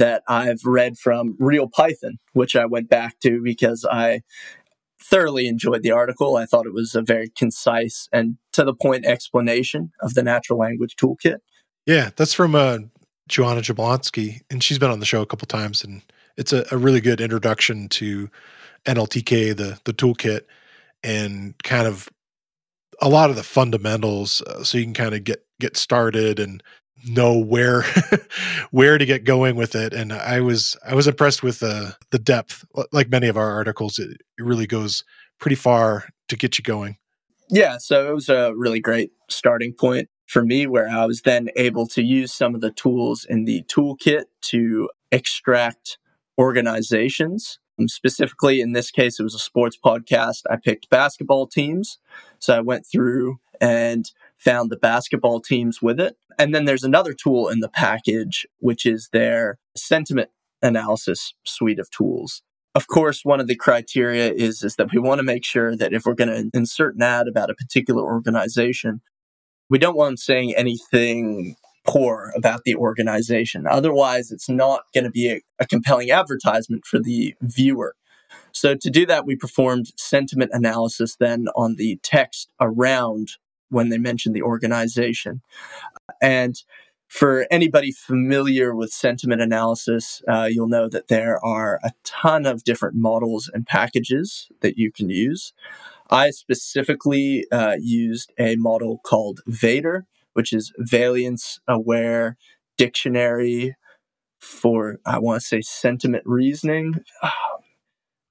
that I've read from Real Python, which I went back to because I thoroughly enjoyed the article. I thought it was a very concise and to the point explanation of the natural language toolkit. Yeah, that's from uh, Joanna Jablonski, and she's been on the show a couple times, and it's a, a really good introduction to NLTK, the the toolkit, and kind of a lot of the fundamentals, uh, so you can kind of get get started and know where where to get going with it and i was i was impressed with the the depth. Like many of our articles it, it really goes pretty far to get you going. Yeah so it was a really great starting point for me where i was then able to use some of the tools in the toolkit to extract organizations. Um, specifically in this case it was a sports podcast. I picked basketball teams. So i went through and found the basketball teams with it. And then there's another tool in the package, which is their sentiment analysis suite of tools. Of course, one of the criteria is, is that we want to make sure that if we're going to insert an ad about a particular organization, we don't want them saying anything poor about the organization. Otherwise, it's not going to be a, a compelling advertisement for the viewer. So to do that, we performed sentiment analysis then on the text around when they mention the organization. And for anybody familiar with sentiment analysis, uh, you'll know that there are a ton of different models and packages that you can use. I specifically uh, used a model called VADER, which is Variance Aware Dictionary for, I want to say, sentiment reasoning. Oh,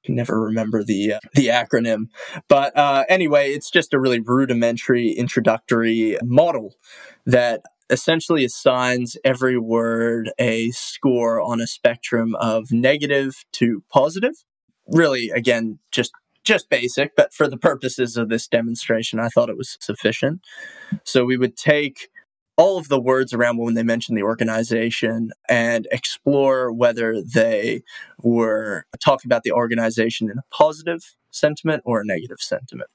can never remember the uh, the acronym. But uh, anyway, it's just a really rudimentary introductory model that essentially assigns every word a score on a spectrum of negative to positive. Really, again, just just basic, but for the purposes of this demonstration, I thought it was sufficient. So we would take all of the words around when they mentioned the organization and explore whether they were talking about the organization in a positive sentiment or a negative sentiment.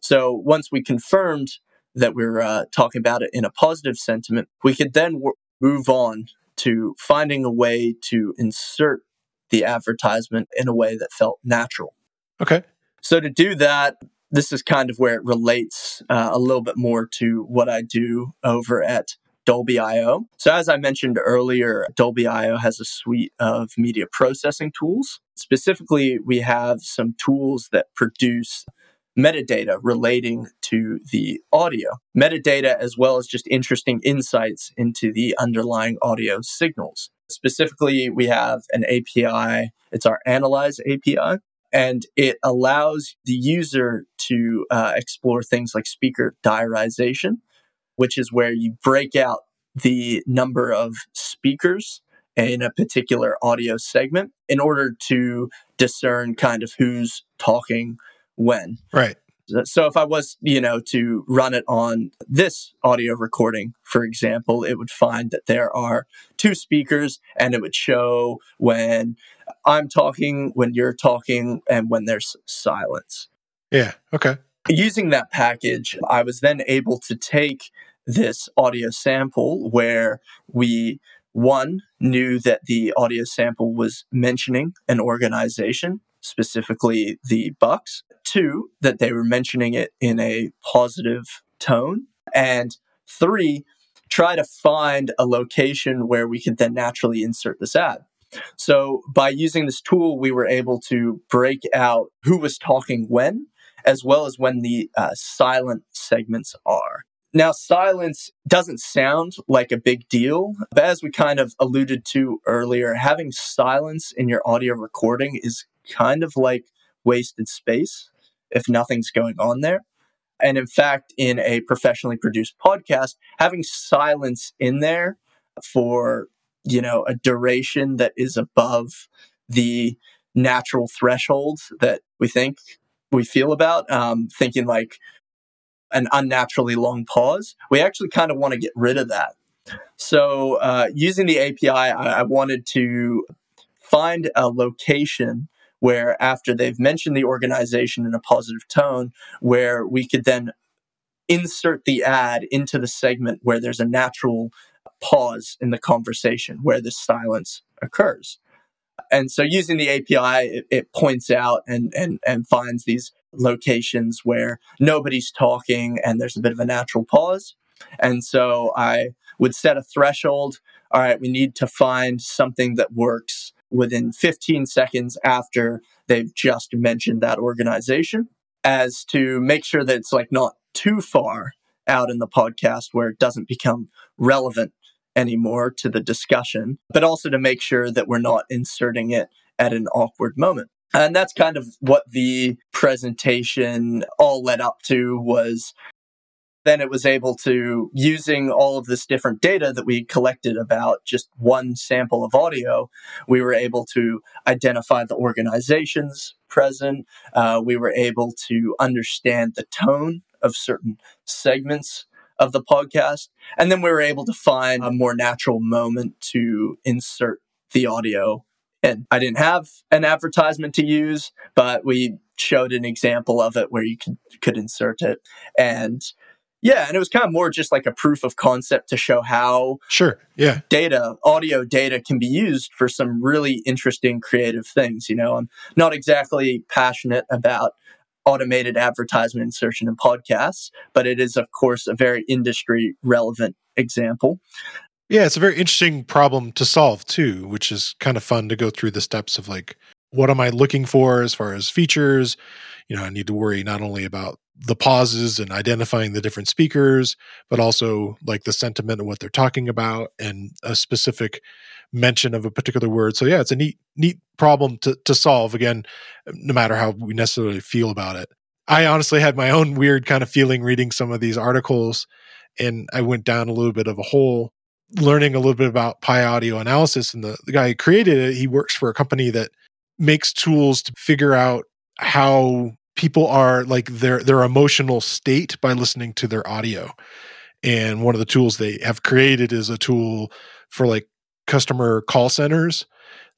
So once we confirmed that we are uh, talking about it in a positive sentiment, we could then w- move on to finding a way to insert the advertisement in a way that felt natural. Okay. So to do that, this is kind of where it relates uh, a little bit more to what I do over at Dolby.io. So, as I mentioned earlier, Dolby.io has a suite of media processing tools. Specifically, we have some tools that produce metadata relating to the audio, metadata as well as just interesting insights into the underlying audio signals. Specifically, we have an API, it's our Analyze API, and it allows the user to uh, explore things like speaker diarization, which is where you break out the number of speakers in a particular audio segment in order to discern kind of who's talking when. Right. So if I was, you know, to run it on this audio recording, for example, it would find that there are two speakers and it would show when I'm talking, when you're talking, and when there's silence. Yeah. Okay. Using that package, I was then able to take this audio sample where we one knew that the audio sample was mentioning an organization specifically the bucks two that they were mentioning it in a positive tone and three try to find a location where we could then naturally insert this ad so by using this tool we were able to break out who was talking when as well as when the uh, silent segments are now, silence doesn't sound like a big deal, but as we kind of alluded to earlier, having silence in your audio recording is kind of like wasted space if nothing's going on there. And in fact, in a professionally produced podcast, having silence in there for, you know, a duration that is above the natural thresholds that we think we feel about, um, thinking like an unnaturally long pause. We actually kind of want to get rid of that. So, uh, using the API, I, I wanted to find a location where, after they've mentioned the organization in a positive tone, where we could then insert the ad into the segment where there's a natural pause in the conversation, where the silence occurs. And so using the API, it, it, points out and, and, and finds these locations where nobody's talking and there's a bit of a natural pause. And so I would set a threshold. All right, we need to find something that works within 15 seconds after they've just mentioned that organization as to make sure that it's like not too far out in the podcast where it doesn't become relevant anymore to the discussion, but also to make sure that we're not inserting it at an awkward moment. And that's kind of what the presentation all led up to was then it was able to using all of this different data that we collected about just one sample of audio we were able to identify the organizations present uh, we were able to understand the tone of certain segments of the podcast and then we were able to find a more natural moment to insert the audio. And i didn't have an advertisement to use but we showed an example of it where you could, could insert it. And yeah, and it was kind of more just like a proof of concept to show how sure, yeah, data, audio data can be used for some really interesting creative things, you know. I'm not exactly passionate about automated advertisement insertion in podcasts, but it is of course a very industry relevant example. Yeah, it's a very interesting problem to solve too, which is kind of fun to go through the steps of like what am I looking for as far as features? You know, I need to worry not only about the pauses and identifying the different speakers, but also like the sentiment of what they're talking about and a specific mention of a particular word. So yeah, it's a neat, neat problem to, to solve again, no matter how we necessarily feel about it. I honestly had my own weird kind of feeling reading some of these articles and I went down a little bit of a hole learning a little bit about PyAudioAnalysis and the, the guy who created it, he works for a company that makes tools to figure out how people are like their their emotional state by listening to their audio and one of the tools they have created is a tool for like customer call centers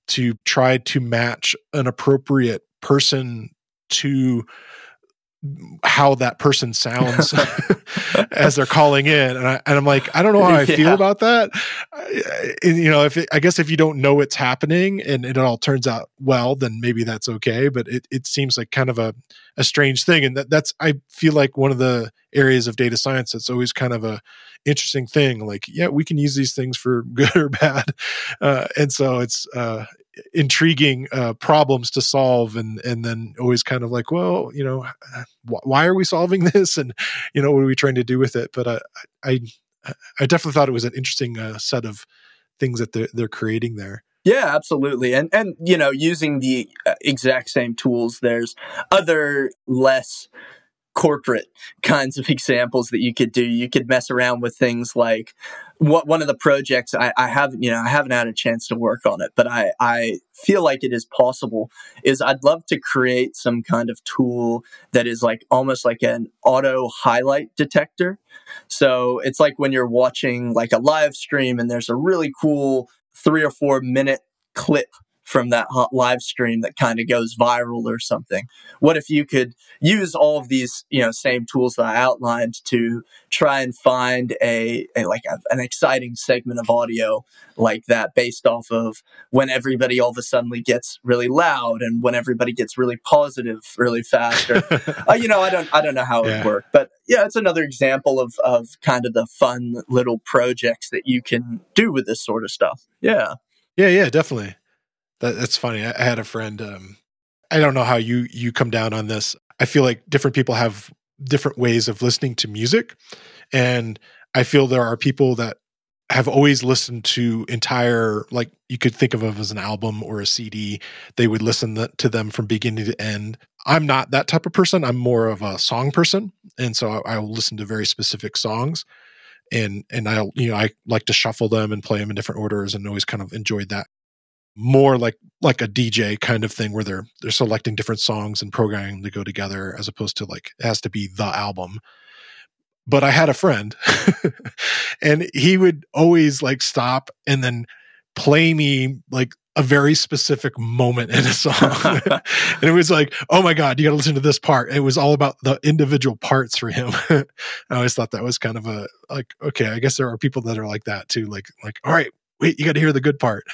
to try to match an appropriate person to how that person sounds as they're calling in. And, I, am like i don't know how i yeah. feel about that. You know if it, i guess if you don't know it's happening and it all turns out well then maybe that's okay. But it, it seems like kind of a, a strange thing. And that, that's i feel like one of the areas of data science that's always kind of a interesting thing. Like yeah we can use these things for good or bad. Uh, and so it's uh, intriguing uh, problems to solve and and then always kind of like well you know wh- why are we solving this? And you know what are we trying to do with it? But i i, I definitely thought it was an interesting uh, set of things that they're, they're creating there. Yeah, absolutely. And and you know, using the uh, exact same tools, there's other less corporate kinds of examples that you could do. You could mess around with things like what one of the projects I, I haven't, you know, I haven't had a chance to work on it, but I, I feel like it is possible is I'd love to create some kind of tool that is like almost like an auto highlight detector. So it's like when you're watching like a live stream and there's a really cool three or four minute clip from that hot live stream that kind of goes viral or something. What if you could use all of these, you know, same tools that I outlined to try and find a, a like a, an exciting segment of audio like that based off of when everybody all of a sudden gets really loud and when everybody gets really positive really fast or uh, you know, I don't I don't know how it yeah. would work, but yeah, it's another example of of kind of the fun little projects that you can do with this sort of stuff. Yeah. Yeah, yeah, definitely. That, that's funny. I, I, had a friend. Um, I don't know how you you come down on this. I feel like different people have different ways of listening to music, and I feel there are people that have always listened to entire like you could think of as an album or a CD. They would listen to them from beginning to end. I'm not that type of person. I'm more of a song person, and so I, I will listen to very specific songs and and I you know I like to shuffle them and play them in different orders and always kind of enjoyed that more like like a DJ kind of thing where they're they're selecting different songs and programming to go together as opposed to like it has to be the album. But I had a friend and he would always like stop and then play me like a very specific moment in a song. and it was like, oh my God, you got to listen to this part. It was all about the individual parts for him. I always thought that was kind of a like, okay, I guess there are people that are like that too. Like, like, all right, wait, you got to hear the good part.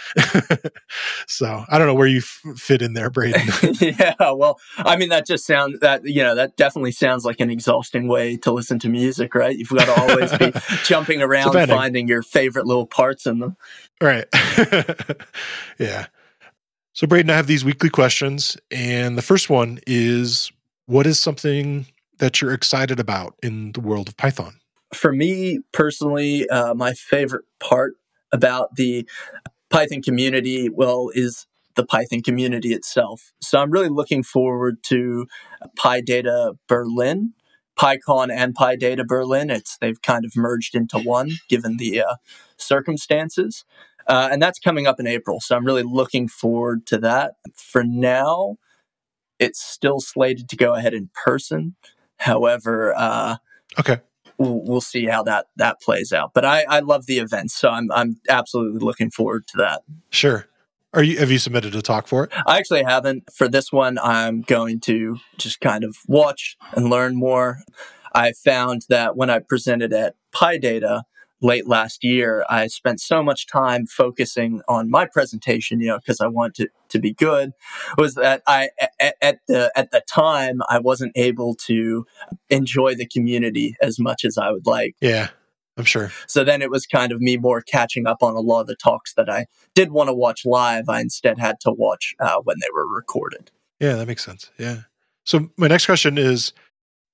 so I don't know where you f- fit in there, Braden. yeah, well, I mean, that just sounds that you know that definitely sounds like an exhausting way to listen to music, right? You've got to always be jumping around, finding your favorite little parts in them. Right. yeah. So, Braden, I have these weekly questions, and the first one is, what is something that you're excited about in the world of Python? For me personally, uh, my favorite part about the Python community, well, is the Python community itself. So I'm really looking forward to PyData Berlin, PyCon and PyData Berlin. It's they've kind of merged into one, given the uh, circumstances, uh, and that's coming up in April. So I'm really looking forward to that. For now, it's still slated to go ahead in person. However, uh, okay, we'll, we'll see how that that plays out. But I, I love the event, so I'm I'm absolutely looking forward to that. Sure. Are you have you submitted a talk for it? I actually haven't. For this one, I'm going to just kind of watch and learn more. I found that when I presented at PyData, late last year, I spent so much time focusing on my presentation, you know, because I want it to be good, was that I at, at, the at the time I wasn't able to enjoy the community as much as I would like. Yeah. I'm sure. So then it was kind of me more catching up on a lot of the talks that I did want to watch live. I instead had to watch uh, when they were recorded. Yeah, that makes sense. Yeah. So my next question is,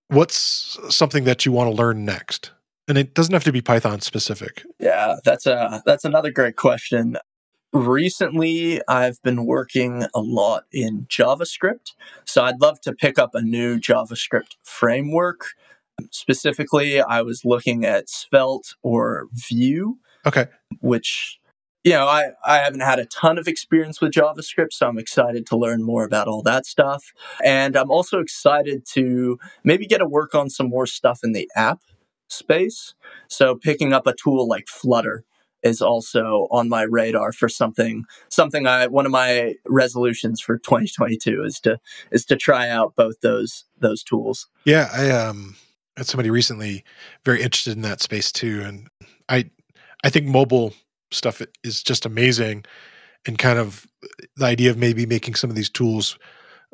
what's something that you want to learn next? And it doesn't have to be Python specific. Yeah, that's a that's another great question. Recently, I've been working a lot in JavaScript. So I'd love to pick up a new JavaScript framework. Specifically, I was looking at Svelte or Vue. Okay. Which, you know, I, I haven't had a ton of experience with JavaScript, so I'm excited to learn more about all that stuff. And I'm also excited to maybe get to work on some more stuff in the app space. So picking up a tool like Flutter is also on my radar for something something I one of my resolutions for 2022 is to is to try out both those those tools. Yeah, I um had somebody recently very interested in that space too and I I think mobile stuff is just amazing and kind of the idea of maybe making some of these tools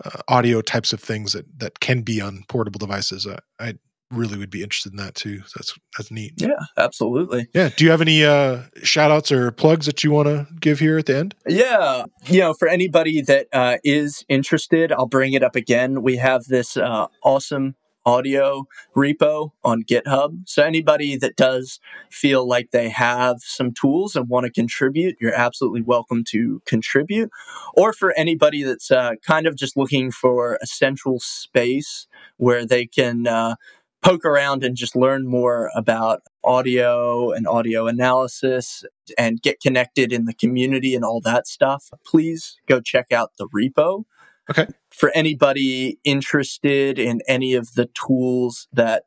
uh, audio types of things that that can be on portable devices. Uh, I really would be interested in that too. That's that's neat. Yeah, absolutely. Yeah. Do you have any uh shout outs or plugs that you want to give here at the end? Yeah. You know, for anybody that uh, is interested, I'll bring it up again. We have this uh, awesome audio repo on GitHub. So anybody that does feel like they have some tools and want to contribute, you're absolutely welcome to contribute. Or for anybody that's uh, kind of just looking for a central space where they can uh, poke around and just learn more about audio and audio analysis and get connected in the community and all that stuff, please go check out the repo. Okay. For anybody interested in any of the tools that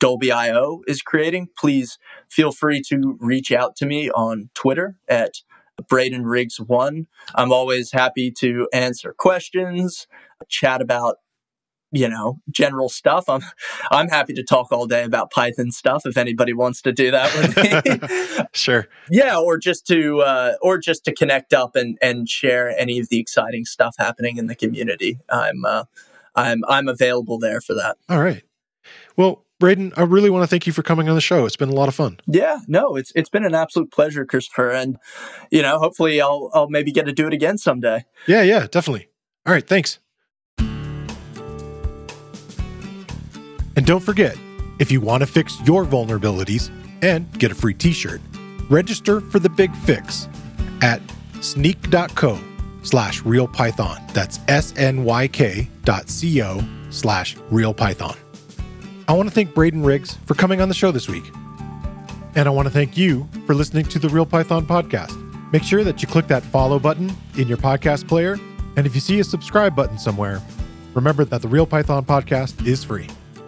Dolby IO is creating, please feel free to reach out to me on Twitter at Braden Riggs one. I'm always happy to answer questions, chat about you know general stuff i'm i'm happy to talk all day about python stuff if anybody wants to do that with me sure yeah or just to uh, or just to connect up and and share any of the exciting stuff happening in the community i'm uh, i'm i'm available there for that all right well Braden, I really want to thank you for coming on the show. It's been a lot of fun. Yeah, no, it's it's been an absolute pleasure, Christopher, and you know, hopefully, I'll I'll maybe get to do it again someday. Yeah, yeah, definitely. All right, thanks. And don't forget, if you want to fix your vulnerabilities and get a free t shirt, register for the big fix at snyk.co slash realpython. That's S N Y K dot C O slash realpython. I want to thank Braden Riggs for coming on the show this week. And I want to thank you for listening to the Real Python podcast. Make sure that you click that follow button in your podcast player. And if you see a subscribe button somewhere, remember that the Real Python podcast is free.